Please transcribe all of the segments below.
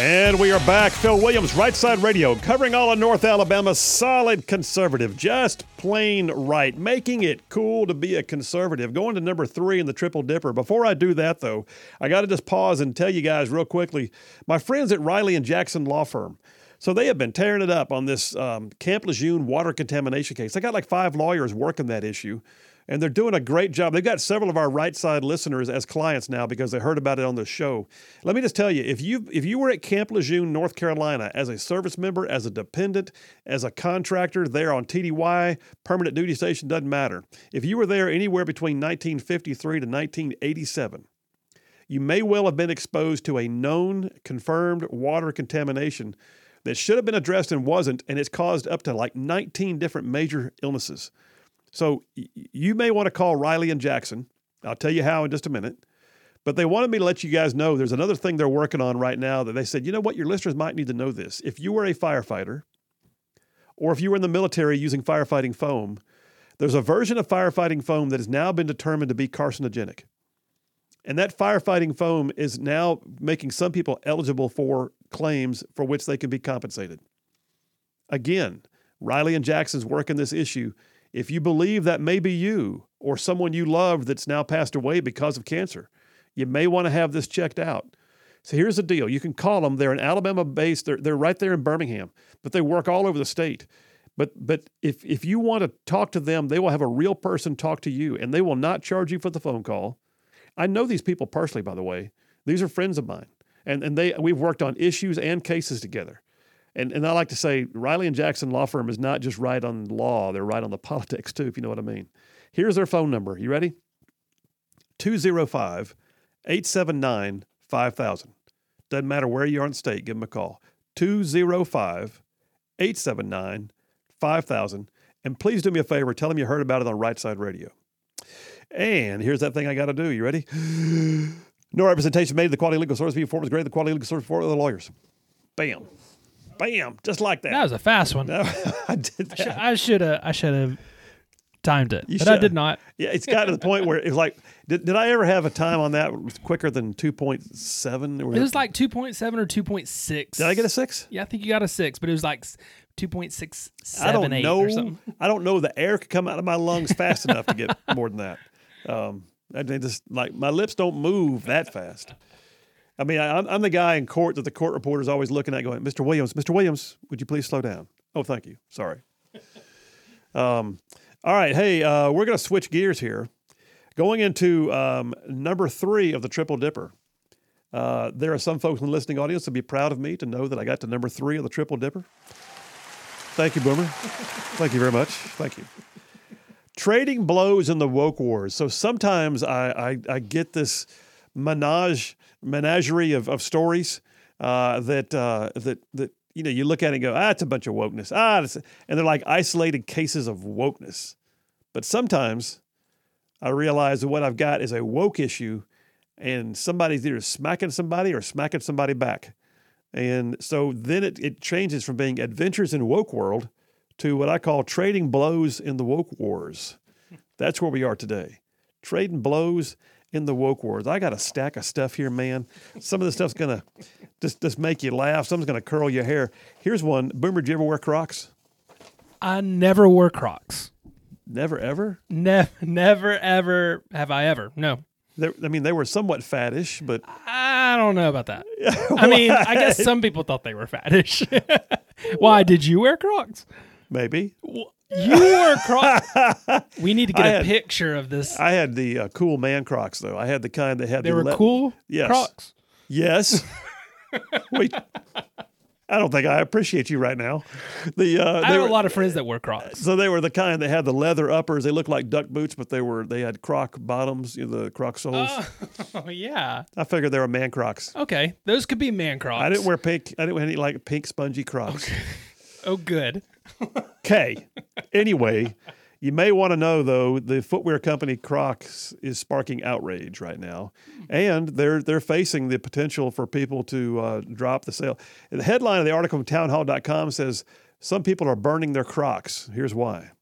And we are back. Phil Williams, Right Side Radio, covering all of North Alabama. Solid conservative, just plain right, making it cool to be a conservative. Going to number three in the Triple Dipper. Before I do that, though, I got to just pause and tell you guys real quickly my friends at Riley and Jackson Law Firm. So they have been tearing it up on this um, Camp Lejeune water contamination case. They got like five lawyers working that issue and they're doing a great job. They've got several of our right side listeners as clients now because they heard about it on the show. Let me just tell you, if you if you were at Camp Lejeune, North Carolina, as a service member, as a dependent, as a contractor there on TDY, permanent duty station, doesn't matter. If you were there anywhere between 1953 to 1987, you may well have been exposed to a known confirmed water contamination that should have been addressed and wasn't, and it's caused up to like 19 different major illnesses. So you may want to call Riley and Jackson. I'll tell you how in just a minute. But they wanted me to let you guys know there's another thing they're working on right now that they said, you know what, your listeners might need to know this. If you were a firefighter, or if you were in the military using firefighting foam, there's a version of firefighting foam that has now been determined to be carcinogenic. And that firefighting foam is now making some people eligible for claims for which they can be compensated. Again, Riley and Jackson's working this issue if you believe that may be you or someone you loved that's now passed away because of cancer, you may want to have this checked out. So here's the deal. You can call them. They're an Alabama based, they're, they're right there in Birmingham, but they work all over the state. But but if if you want to talk to them, they will have a real person talk to you and they will not charge you for the phone call. I know these people personally, by the way. These are friends of mine. And and they we've worked on issues and cases together. And, and I like to say Riley and Jackson Law Firm is not just right on law, they're right on the politics too, if you know what I mean. Here's their phone number. You ready? 205 879 5000. Doesn't matter where you are in the state, give them a call. 205 879 5000. And please do me a favor, tell them you heard about it on Right Side Radio. And here's that thing I got to do. You ready? No representation made. The quality legal service performed is great. The quality legal service for the lawyers. Bam. Bam, just like that. That was a fast one. No, I did that. I should have. I should have timed it, You but I did not. Yeah, it's got to the point where it's like, did, did I ever have a time on that quicker than 2.7? It was like two point seven or two point six. did I get a six? Yeah, I think you got a six, but it was like two point six I don't know. or something. I don't know. The air could come out of my lungs fast enough to get more than that. Um, I just like my lips don't move that fast. I mean, I, I'm, the guy in court that the court reporter's always looking at, going, "Mr. Williams, Mr. Williams, would you please slow down?" Oh, thank you. Sorry. Um, all right, hey, uh, we're going to switch gears here. Going into um, number three of the Triple Dipper. Uh, there are some folks in the listening audience that be proud of me to know that I got to number three of the Triple Dipper. Thank you, Boomer. Thank you very much. Thank you. Trading blows in the woke wars. So sometimes I, I, I get this menage menagerie of, of stories uh, that uh, that that you know you look at it and go, ah, it's a bunch of wokeness. Ah, and they're like isolated cases of wokeness. But sometimes I realize that what I've got is a woke issue, and somebody's either smacking somebody or smacking somebody back. And so then it, it changes from being adventures in woke world to what I call trading blows in the woke wars. That's where we are today. Trading blows in the woke wars. I got a stack of stuff here, man. Some of the stuff's gonna just just make you laugh. Some's gonna curl your hair. Here's one. Boomer, did you ever wear Crocs? I never wore Crocs. Never ever. Never, never, ever have I ever. No, They, I mean, they were somewhat faddish, but I don't know about that. I mean, I guess some people thought they were faddish. Why did you wear Crocs? Maybe. You wore Crocs. we need to get I a had- picture of this. I had the uh, cool man Crocs though. I had the kind that had they the were le- cool Yes. Crocs. Yes. Wait. I don't think I appreciate you right now. The uh, I they have were, a lot of friends that wear Crocs. so they were the kind that had the leather uppers. They looked like duck boots, but they were they had Croc bottoms, you know, the Croc soles. Oh yeah. I figured they were man Crocs. Okay, those could be man Crocs. I didn't wear pink. I didn't wear any like pink spongy Crocs. Oh, good. Okay. anyway, you may want to know though the footwear company Crocs is sparking outrage right now, and they're they're facing the potential for people to uh, drop the sale. The headline of the article from townhall.com says some people are burning their Crocs. Here's why.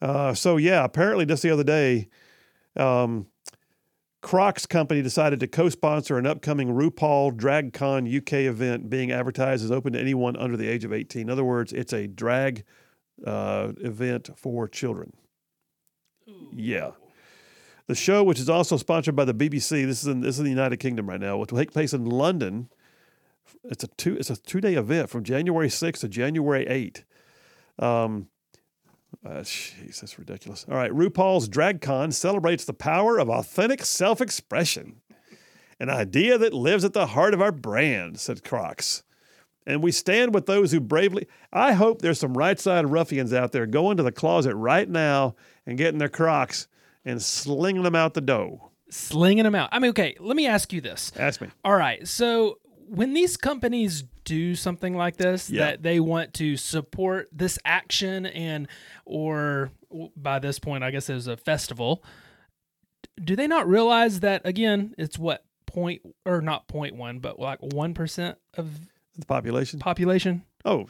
Uh, so yeah, apparently just the other day, um, Crocs Company decided to co-sponsor an upcoming RuPaul DragCon UK event being advertised as open to anyone under the age of 18. In other words, it's a drag uh, event for children. Yeah. The show, which is also sponsored by the BBC, this is in this is in the United Kingdom right now, which will take place in London. It's a two it's a two day event from January 6th to January 8th. Um, uh, jeez, that's ridiculous. All right, RuPaul's DragCon celebrates the power of authentic self-expression, an idea that lives at the heart of our brand," said Crocs. And we stand with those who bravely. I hope there's some right side ruffians out there going to the closet right now and getting their Crocs and slinging them out the door. Slinging them out. I mean, okay, let me ask you this. Ask me. All right. So when these companies do something like this, Yeah. that they want to support this action and, or by this point, I guess it was a festival, do they not realize that, again, it's what, point, or not point one, but like 1% of The population. population? Oh,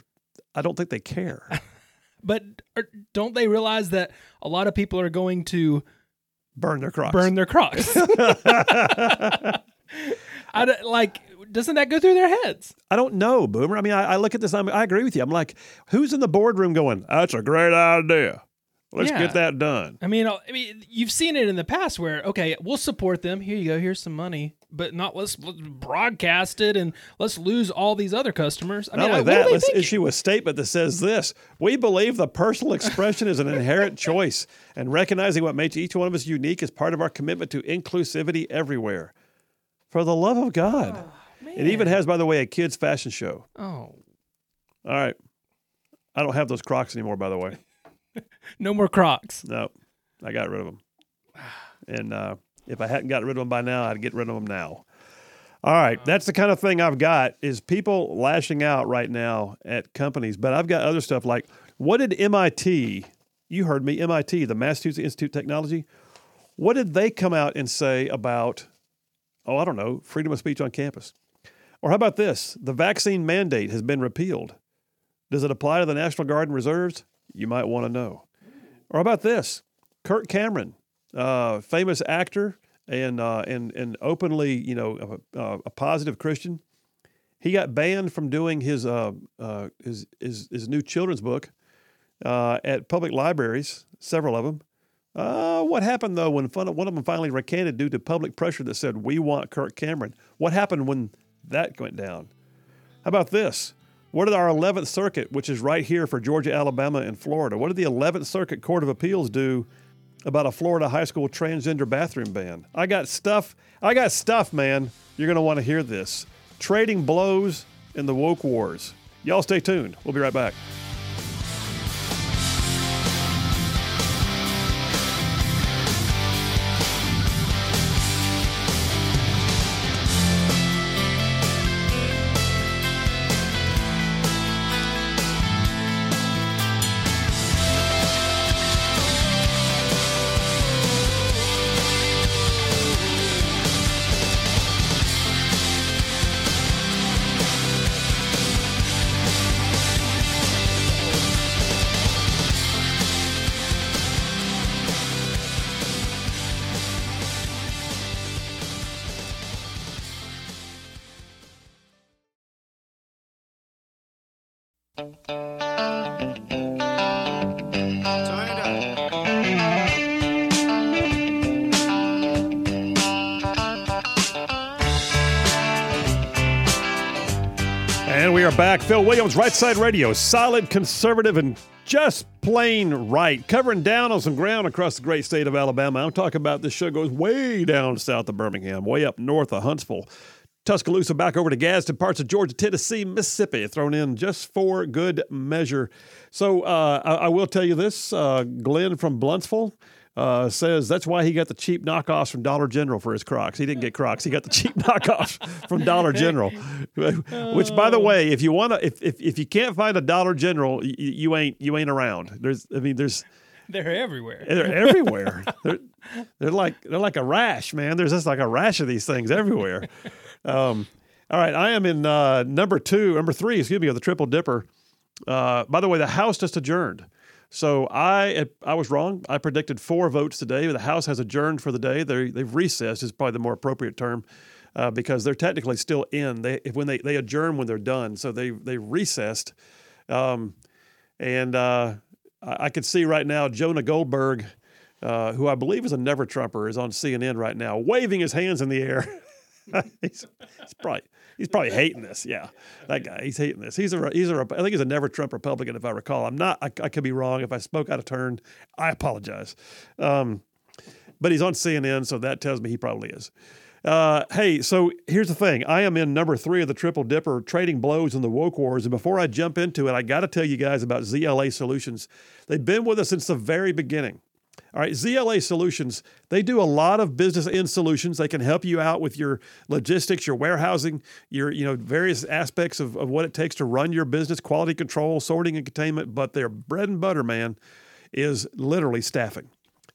I don't think they care. But don't they realize that a lot of people are going to Burn their Crocs. burn their Crocs? I don't- like, doesn't that go through their heads? I don't know, Boomer. I mean, I, I look at this. I'm, I agree with you. I'm like, who's in the boardroom going? That's a great idea. Let's Yeah. get that done. I mean, I mean, you've seen it in the past where okay, we'll support them. Here you go. Here's some money, but not let's, let's broadcast it and let's lose all these other customers. I Not mean, I- only what that, let's thinking? issue a statement that says this: We believe the personal expression is an inherent choice, and recognizing what makes each one of us unique is part of our commitment to inclusivity everywhere. For the love of God, ah. It even has, by the way, a kids' fashion show. Oh, All right, I don't have those Crocs anymore, by the way. no more Crocs. No, I got rid of them. And uh, if I hadn't gotten rid of them by now, I'd get rid of them now. All right, that's the kind of thing I've got is people lashing out right now at companies, but I've got other stuff like what did MIT, you heard me, MIT, the Massachusetts Institute of Technology, what did they come out and say about oh, I don't know, freedom of speech on campus? Or how about this? The vaccine mandate has been repealed. Does it apply to the National Guard and Reserves? You might want to know. Or how about this? Kirk Cameron, uh, famous actor and uh, and and openly, you know, a, a, a positive Christian. He got banned from doing his uh, uh, his, his his new children's book uh, at public libraries, several of them. Uh, what happened though when one of them finally recanted due to public pressure that said we want Kirk Cameron? What happened when that went down? How about this? What did our 11th Circuit, which is right here for Georgia, Alabama, and Florida, what did the 11th Circuit Court of Appeals do about a Florida high school transgender bathroom ban? I got stuff. I got stuff, man. You're going to want to hear this. Trading blows in the woke wars. Y'all stay tuned. We'll be right back. Back. Phil Williams, Right Side Radio, solid, conservative, and just plain right. Covering down on some ground across the great state of Alabama. I'm talking about this show goes way down south of Birmingham, way up north of Huntsville. Tuscaloosa back over to Gadsden, parts of Georgia, Tennessee, Mississippi, thrown in just for good measure. So uh, I, I will tell you this uh, Glenn from Blountsville uh, says that's why he got the cheap knockoffs from Dollar General for his Crocs. He didn't get Crocs; he got the cheap knockoffs from Dollar General. Which, by the way, if you want to, if, if if you can't find a Dollar General, you, you ain't you ain't around. There's, I mean, there's They're everywhere. they're everywhere. they're, they're like they're like a rash, man. There's just like a rash of these things everywhere. Um, all right, I am in uh, number two, number three, excuse me, of the Triple Dipper. Uh, by the way, the House just adjourned. So I I was wrong. I predicted four votes today. The House has adjourned for the day. They they've recessed is probably the more appropriate term. Uh, because they're technically still in. They when they, they adjourn when they're done, so they they recessed, um, and uh, I, I could see right now Jonah Goldberg, uh, who I believe is a never Trumper, is on CNN right now, waving his hands in the air. he's, he's probably he's probably hating this. Yeah, that guy. He's hating this. He's a he's a I think he's a never Trump Republican if I recall. I'm not. I, I could be wrong. If I spoke out of turn, I apologize. Um, but he's on CNN, so that tells me he probably is. Uh, hey, so here's the thing. I am in number three of the Triple Dipper trading blows in the woke wars. And before I jump into it, I got to tell you guys about ZLA Solutions. They've been with us since the very beginning. All right, ZLA Solutions, they do a lot of business in solutions. They can help you out with your logistics, your warehousing, your, you know, various aspects of, of what it takes to run your business, quality control, sorting and containment. But their bread and butter, man, is literally staffing.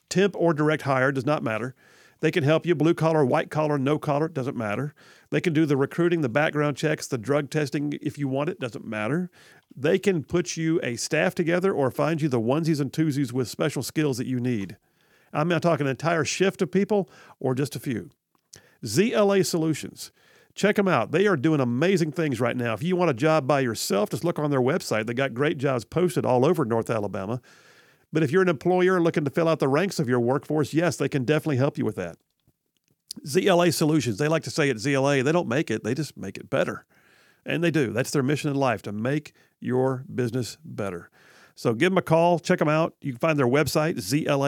Temp or direct hire does not matter. They can help you blue collar, white collar, no collar, doesn't matter. They can do the recruiting, the background checks, the drug testing if you want it, doesn't matter. They can put you a staff together or find you the onesies and twosies with special skills that you need. I'm not talking an entire shift of people or just a few. ZLA Solutions. Check them out. They are doing amazing things right now. If you want a job by yourself, just look on their website. They got great jobs posted all over North Alabama. But if you're an employer looking to fill out the ranks of your workforce, yes, they can definitely help you with that. ZLA Solutions, they like to say at ZLA, they don't make it, they just make it better. And they do. That's their mission in life to make your business better. So give them a call, check them out. You can find their website, zlausa.com,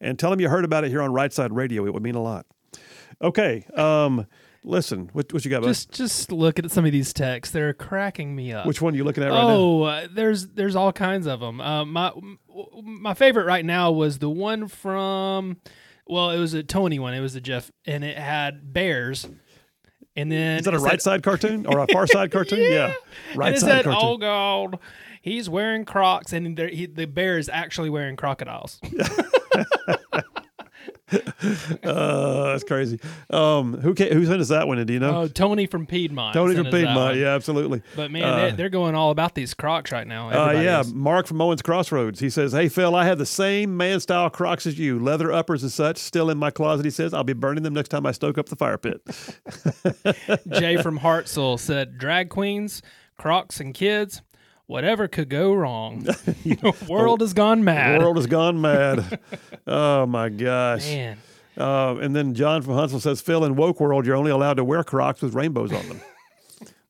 and tell them you heard about it here on Right Side Radio. It would mean a lot. Okay. Um, listen, what, what you got, bud? Just just look at some of these texts. They're cracking me up. Which one are you looking at right now? oh, uh, there's there's all kinds of them. Uh, my my favorite right now was the one from, well, it was a Tony one. It was a Jeff, and it had bears. And then Is that a right side cartoon or a far side cartoon? yeah. Right and it side said, cartoon. "Oh God, he's wearing Crocs, and there- he, the bear is actually wearing crocodiles." Uh, that's crazy. Um, who ca- who sent us that one? in? Do you know? Oh, Tony from Piedmont. Tony from Piedmont. Yeah, absolutely. But man, Uh, they, they're going all about these Crocs right now. Uh, yeah, is. Mark from Owens Crossroads. He says, "Hey Phil, I have the same man style Crocs as you, leather uppers and such, still in my closet." He says, "I'll be burning them next time I stoke up the fire pit." Jay from Hartselle said, "Drag queens, Crocs, and kids." Whatever could go wrong. the world has gone the mad. world has gone mad. oh my gosh! Man, Uh, and then John from Huntsville says, "Phil, in woke world, you're only allowed to wear Crocs with rainbows on them."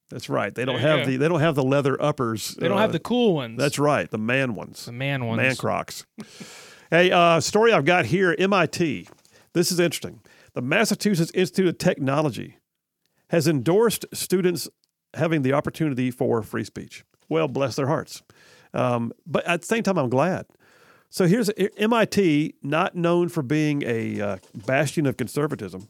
that's right. They don't have go. the they don't have the leather uppers. they don't uh, have the cool ones. That's right, the man ones. the man ones. Man Crocs. hey, uh, story I've got here MIT. This is interesting. The Massachusetts Institute of Technology has endorsed students having the opportunity for free speech. Well, bless their hearts. Um, but at the same time, I'm glad. So here's MIT, not known for being a uh, bastion of conservatism,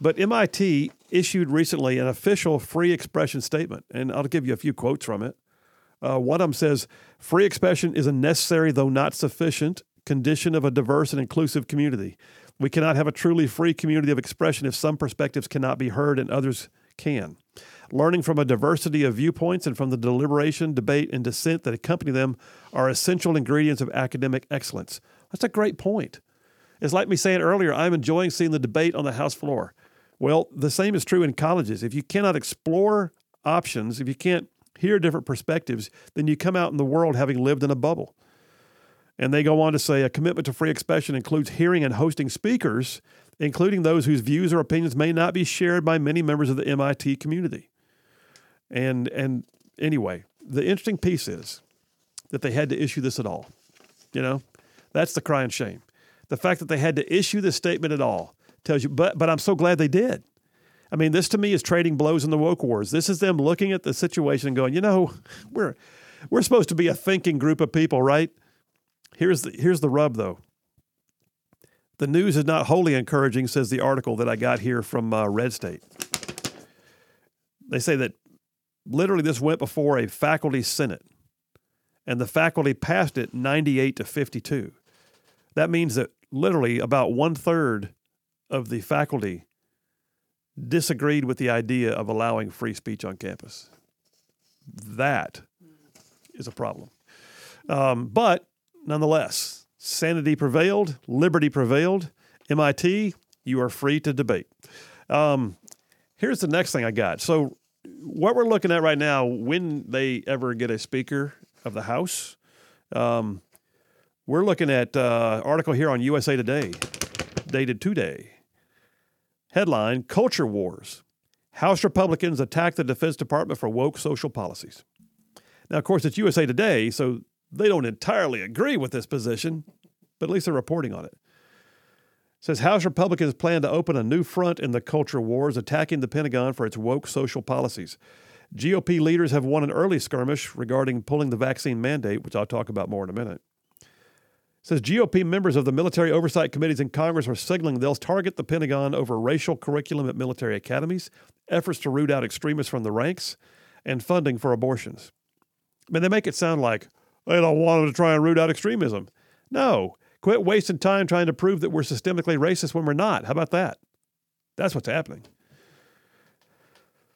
but MIT issued recently an official free expression statement, and I'll give you a few quotes from it. Uh, one of them says, "Free expression is a necessary, though not sufficient, condition of a diverse and inclusive community. We cannot have a truly free community of expression if some perspectives cannot be heard and others can. Learning from a diversity of viewpoints and from the deliberation, debate, and dissent that accompany them are essential ingredients of academic excellence." That's a great point. It's like me saying earlier, I'm enjoying seeing the debate on the House floor. Well, the same is true in colleges. If you cannot explore options, if you can't hear different perspectives, then you come out in the world having lived in a bubble. And they go on to say a commitment to free expression includes hearing and hosting speakers, including those whose views or opinions may not be shared by many members of the MIT community. And and anyway, the interesting piece is that they had to issue this at all. You know, that's the crying shame. The fact that they had to issue this statement at all tells you. But but I'm so glad they did. I mean, this to me is trading blows in the woke wars. This is them looking at the situation and going, you know, we're we're supposed to be a thinking group of people, right? Here's the here's the rub though. The news is not wholly encouraging, says the article that I got here from uh, Red State. They say that literally this went before a faculty senate, and the faculty passed it 98 to 52. That means that literally about one third of the faculty disagreed with the idea of allowing free speech on campus. That is a problem. Um, but nonetheless, sanity prevailed, liberty prevailed. MIT, you are free to debate. Um, here's the next thing I got. So, what we're looking at right now, when they ever get a Speaker of the House, um, we're looking at uh, article here on USA Today, dated today. Headline: Culture Wars. House Republicans attack the Defense Department for woke social policies. Now, of course, it's USA Today, so they don't entirely agree with this position, but at least they're reporting on it. It says House Republicans plan to open a new front in the culture wars, attacking the Pentagon for its woke social policies. GOP leaders have won an early skirmish regarding pulling the vaccine mandate, which I'll talk about more in a minute. Says GOP members of the military oversight committees in Congress are signaling they'll target the Pentagon over racial curriculum at military academies, efforts to root out extremists from the ranks, and funding for abortions. I mean, they make it sound like they don't want them to try and root out extremism. No, quit wasting time trying to prove that we're systemically racist when we're not. How about that? That's what's happening.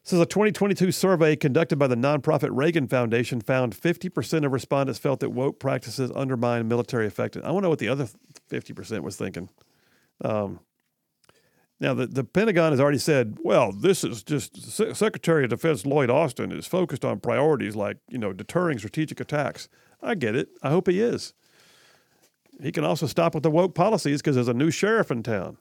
This is a 2022 survey conducted by the nonprofit Reagan Foundation found 50% of respondents felt that woke practices undermine military effectiveness. I want to know what the other 50% was thinking. Um, now, the, the Pentagon has already said, well, this is just Se- Secretary of Defense Lloyd Austin is focused on priorities like, you know, deterring strategic attacks. I get it. I hope he is. He can also stop with the woke policies because there's a new sheriff in town.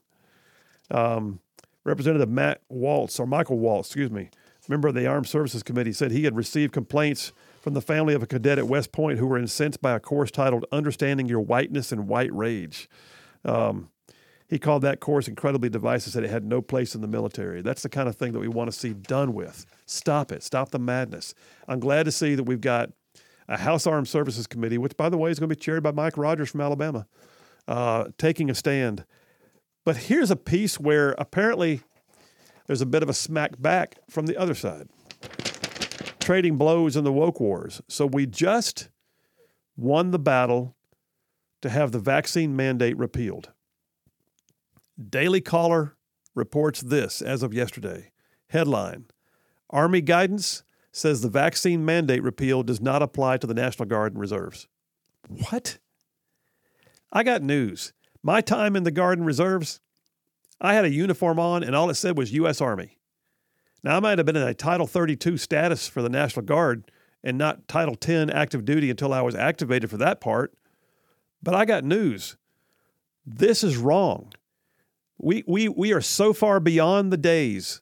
Um, Representative Matt Waltz, or Michael Waltz, excuse me, member of the Armed Services Committee, said he had received complaints from the family of a cadet at West Point who were incensed by a course titled Understanding Your Whiteness and White Rage. Um, he called that course incredibly divisive, said it had no place in the military. That's the kind of thing that we want to see done with. Stop it. Stop the madness. I'm glad to see that we've got a House Armed Services Committee, which, by the way, is going to be chaired by Mike Rogers from Alabama, uh, taking a stand. But here's a piece where apparently there's a bit of a smack back from the other side, trading blows in the woke wars. So we just won the battle to have the vaccine mandate repealed. Daily Caller reports this as of yesterday. Headline Army guidance says the vaccine mandate repeal does not apply to the National Guard and reserves. What? I got news. My time in the Guard and reserves, I had a uniform on and all it said was U.S. Army. Now, I might have been in a Title 32 status for the National Guard and not Title 10 active duty until I was activated for that part. But I got news. This is wrong. We, we, we are so far beyond the days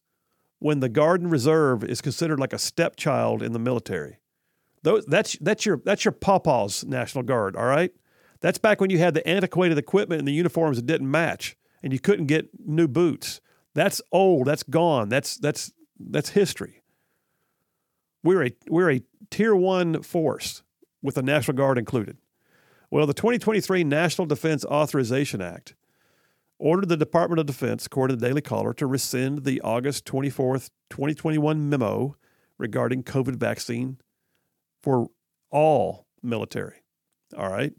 when the Guard and Reserve is considered like a stepchild in the military. Those, that's, that's, your, that's your pawpaw's National Guard, all right? That's back when you had the antiquated equipment and the uniforms that didn't match and you couldn't get new boots. That's old. That's gone. That's, that's, that's history. We're a, we're a tier one force with the National Guard included. Well, the 2023 National Defense Authorization Act ordered the Department of Defense, according to the Daily Caller, to rescind the August 24th, 2021 memo regarding COVID vaccine for all military. All right.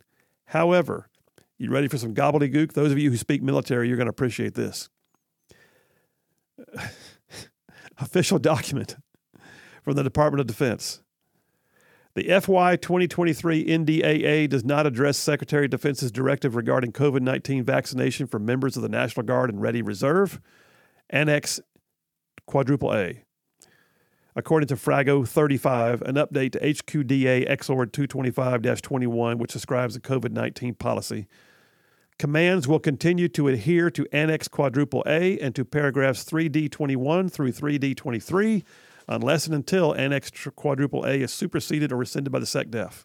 However, you ready for some gobbledygook? Those of you who speak military, you're going to appreciate this. Official document from the Department of Defense. The FY 2023 NDAA does not address Secretary of Defense's directive regarding COVID 19 vaccination for members of the National Guard and Ready Reserve, Annex Quadruple A. According to Frago 35, an update to HQDA EXORD 225 21, which describes the COVID 19 policy, commands will continue to adhere to Annex Quadruple A and to paragraphs 3D21 through 3D23 unless and until Annex Quadruple A is superseded or rescinded by the SecDef.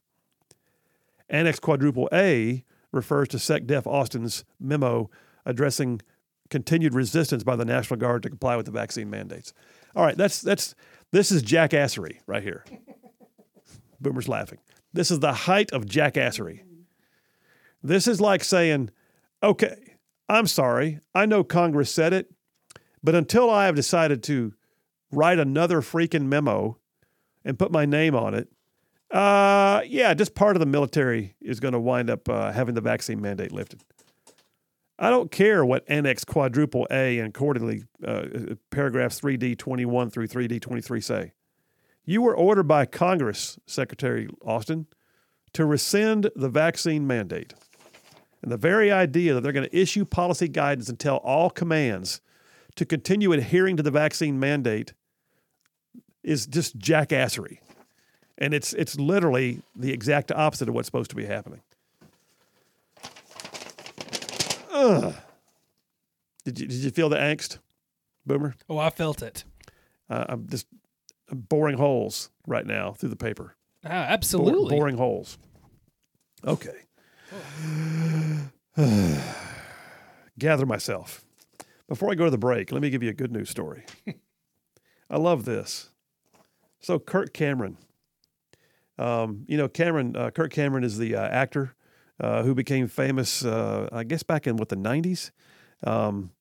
Annex Quadruple A refers to SecDef Austin's memo addressing continued resistance by the National Guard to comply with the vaccine mandates. All right, that's that's this is jackassery right here. Boomer's laughing. This is the height of jackassery. This is like saying, okay, I'm sorry. I know Congress said it, but until I have decided to write another freaking memo and put my name on it, uh, yeah, just part of the military is going to wind up uh, having the vaccine mandate lifted. I don't care what Annex Quadruple A and accordingly uh, paragraphs 3D 21 through 3D 23 say. You were ordered by Congress, Secretary Austin, to rescind the vaccine mandate. And the very idea that they're going to issue policy guidance and tell all commands to continue adhering to the vaccine mandate is just jackassery. And it's it's literally the exact opposite of what's supposed to be happening. Ugh. Did you did you feel the angst, Boomer? Oh, I felt it. Uh, I'm just I'm boring holes right now through the paper. Ah, absolutely. boring holes. Okay. Gather myself. Before I go to the break, let me give you a good news story. I love this. So, Kirk Cameron, um, you know, Cameron, uh, Kirk Cameron is the uh, actor uh, who became famous, uh, I guess, back in what the '90s. Um,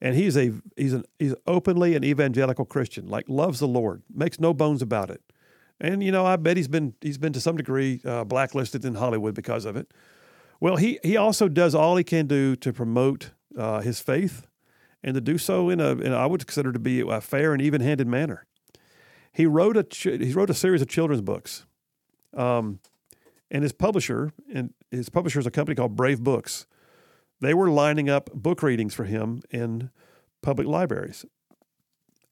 and he's a he's an he's openly an evangelical Christian, like loves the Lord, makes no bones about it. And you know, I bet he's been he's been to some degree uh, blacklisted in Hollywood because of it. Well, he he also does all he can do to promote uh, his faith, and to do so in a in I would consider to be a fair and even-handed manner. He wrote a he wrote a series of children's books, um, and his publisher and his publisher is a company called Brave Books. They were lining up book readings for him in public libraries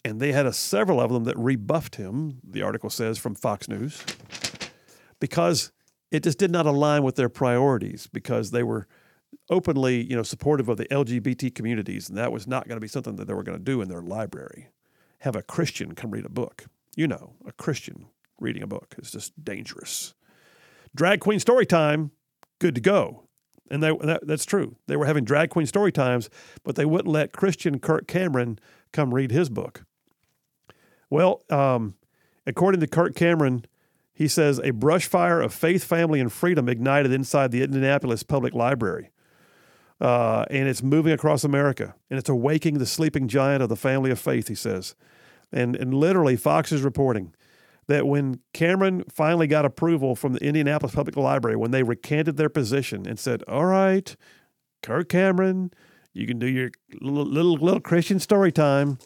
and they had a, several of them that rebuffed him, the article says from Fox News, because it just did not align with their priorities because they were openly, you know, supportive of the LGBT communities, and that was not going to be something that they were going to do in their library. Have a Christian come read a book. You know, a Christian reading a book is just dangerous. Drag queen story time, good to go. And they, that, that's true. They were having drag queen story times, but they wouldn't let Christian Kirk Cameron come read his book. Well, um, according to Kirk Cameron, he says a brush fire of faith, family, and freedom ignited inside the Indianapolis Public Library. Uh, and it's moving across America, and it's awaking the sleeping giant of the family of faith, he says. And, and literally, Fox is reporting that when Cameron finally got approval from the Indianapolis Public Library, when they recanted their position and said, All right, Kirk Cameron, you can do your little, little, little Christian story time,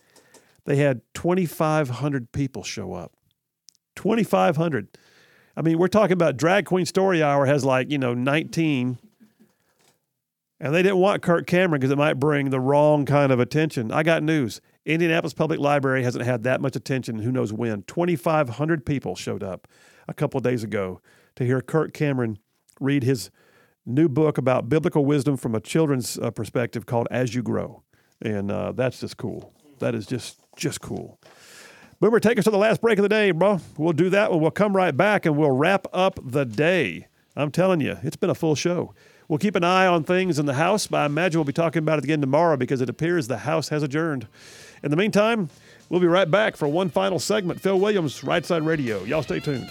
they had 2,500 people show up. 2,500. I mean, we're talking about Drag Queen Story Hour has like, you know, 19. And they didn't want Kirk Cameron because it might bring the wrong kind of attention. I got news. Indianapolis Public Library hasn't had that much attention, who knows when. 2,500 people showed up a couple days ago to hear Kirk Cameron read his new book about biblical wisdom from a children's uh, perspective called As You Grow. And uh, that's just cool. That is just just cool. Boomer, take us to the last break of the day, bro. We'll do that. We'll come right back and we'll wrap up the day. I'm telling you, it's been a full show. We'll keep an eye on things in the House, but I imagine we'll be talking about it again tomorrow because it appears the House has adjourned. In the meantime, we'll be right back for one final segment. Phil Williams, Right Side Radio. Y'all stay tuned.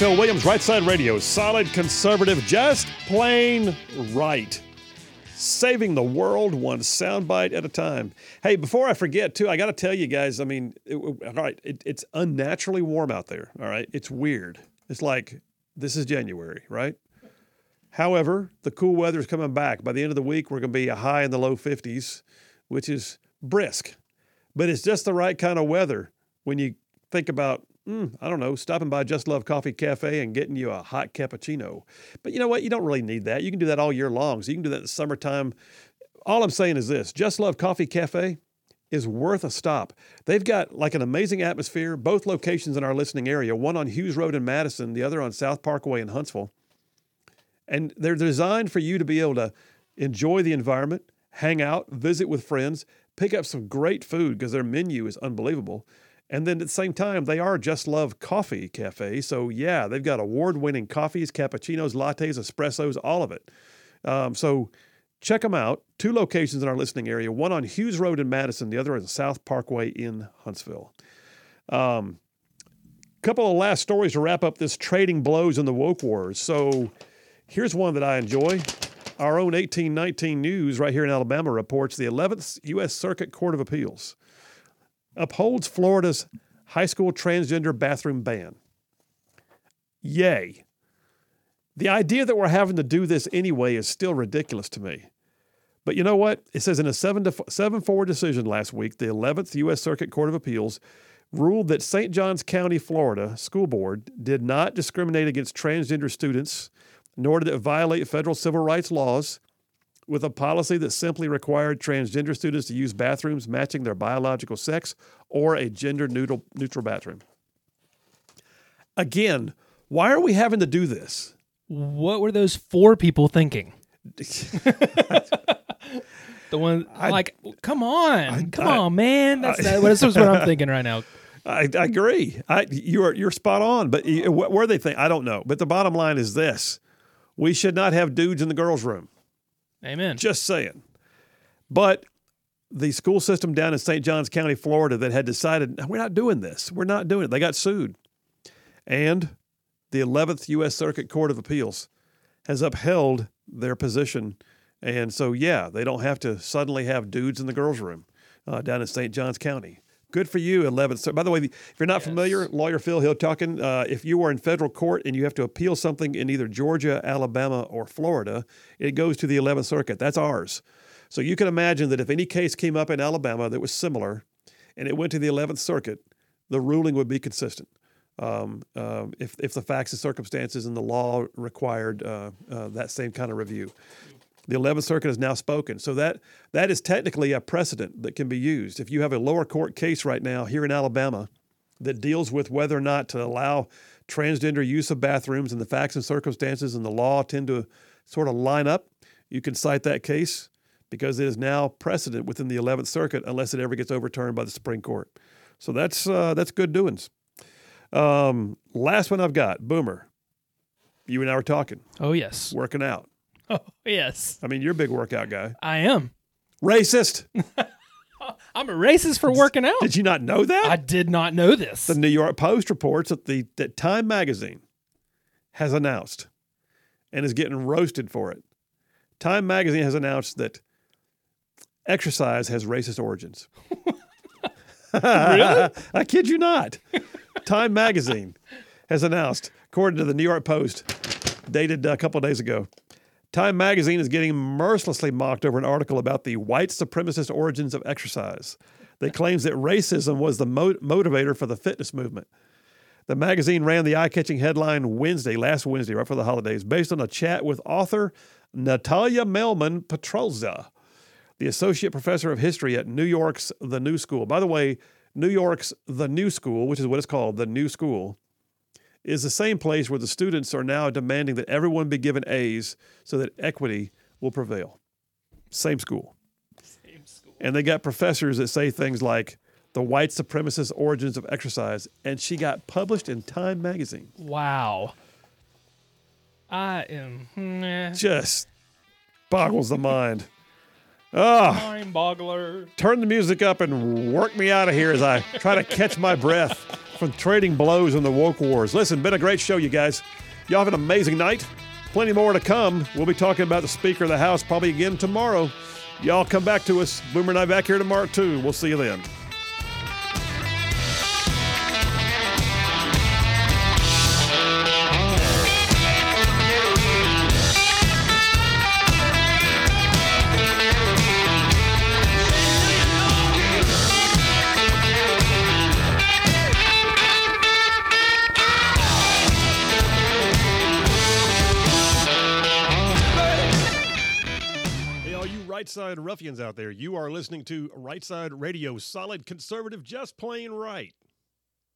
Phil Williams, Right Side Radio. Solid conservative, just plain right. Saving the world one soundbite at a time. Hey, before I forget, too, I got to tell you guys. I mean, it, all right, it, it's unnaturally warm out there. All right, it's weird. It's like this is January, right? However, the cool weather is coming back. By the end of the week, we're going to be a high in the low 50s, which is brisk. But it's just the right kind of weather when you think about, mm, I don't know, stopping by Just Love Coffee Cafe and getting you a hot cappuccino. But you know what? You don't really need that. You can do that all year long. So you can do that in the summertime. All I'm saying is this Just Love Coffee Cafe is worth a stop. They've got like an amazing atmosphere, both locations in our listening area, one on Hughes Road in Madison, the other on South Parkway in Huntsville. And they're designed for you to be able to enjoy the environment, hang out, visit with friends, pick up some great food because their menu is unbelievable. And then at the same time, they are Just Love Coffee Cafe. So, yeah, they've got award winning coffees, cappuccinos, lattes, espressos, all of it. Um, so, Check them out. Two locations in our listening area one on Hughes Road in Madison, the other on South Parkway in Huntsville. Um, couple of last stories to wrap up this trading blows in the woke wars. So here's one that I enjoy. Our own 1819 News right here in Alabama reports the 11th U.S. Circuit Court of Appeals upholds Florida's high school transgender bathroom ban. Yay. The idea that we're having to do this anyway is still ridiculous to me. But you know what? It says in a 7 to 7 4 decision last week, the 11th U.S. Circuit Court of Appeals ruled that St. Johns County, Florida School Board did not discriminate against transgender students, nor did it violate federal civil rights laws with a policy that simply required transgender students to use bathrooms matching their biological sex or a gender neutral, neutral bathroom. Again, why are we having to do this? What were those four people thinking? the one like, come on, come I- on, man. That's that, this what I'm thinking right now. I, I agree. I, you're you're spot on. But where they think, I don't know. But the bottom line is this: we should not have dudes in the girls' room. Amen. Just saying. But the school system down in St. Johns County, Florida, that had decided we're not doing this. We're not doing it. They got sued, and the 11th U.S. Circuit Court of Appeals has upheld their position. And so, yeah, they don't have to suddenly have dudes in the girls' room uh, down in St. Johns County. Good for you, 11th. Cir- By the way, if you're not familiar, lawyer Phil Hill talking, uh, if you are in federal court and you have to appeal something in either Georgia, Alabama, or Florida, it goes to the 11th Circuit. That's ours. So you can imagine that if any case came up in Alabama that was similar and it went to the 11th Circuit, the ruling would be consistent. Um, uh, if, if the facts and circumstances and the law required uh, uh, that same kind of review. The 11th Circuit has now spoken. So that that is technically a precedent that can be used. If you have a lower court case right now here in Alabama that deals with whether or not to allow transgender use of bathrooms and the facts and circumstances and the law tend to sort of line up, you can cite that case because it is now precedent within the 11th Circuit unless it ever gets overturned by the Supreme Court. So that's uh, that's good doings. Um, last one I've got, Boomer. You and I were talking, Oh yes. working out. Oh yes. I mean, you're a big workout guy. I am. Racist. I'm a racist for working out. Did you not know that? I did not know this. the New York Post reports that the that Time magazine has announced and is getting roasted for it. Time magazine has announced that exercise has racist origins. Really? I kid you not. Time magazine has announced, according to the New York Post, dated a couple of days ago, Time magazine is getting mercilessly mocked over an article about the white supremacist origins of exercise that claims that racism was the mo- motivator for the fitness movement. The magazine ran the eye catching headline Wednesday, last Wednesday, right for the holidays, based on a chat with author Natalia Mehlman Petrzela, the associate professor of history at New York's The New School. By the way, New York's The New School, which is what it's called, The New School, is the same place where the students are now demanding that everyone be given A's so that equity will prevail. Same school. Same school. And they got professors that say things like the white supremacist origins of exercise, and she got published in Time magazine. wow. I am nah, Just boggles the mind. Ah. Oh, mind boggler. turn the music up and work me out of here as I try to catch my breath from trading blows in the woke wars. Listen, been a great show, you guys. Y'all have an amazing night. Plenty more to come. We'll be talking about the Speaker of the House probably again tomorrow. Y'all come back to us. Boomer and I back here tomorrow too. We'll see you then. Side ruffians out there, you are listening to Right Side Radio, solid conservative, just plain right.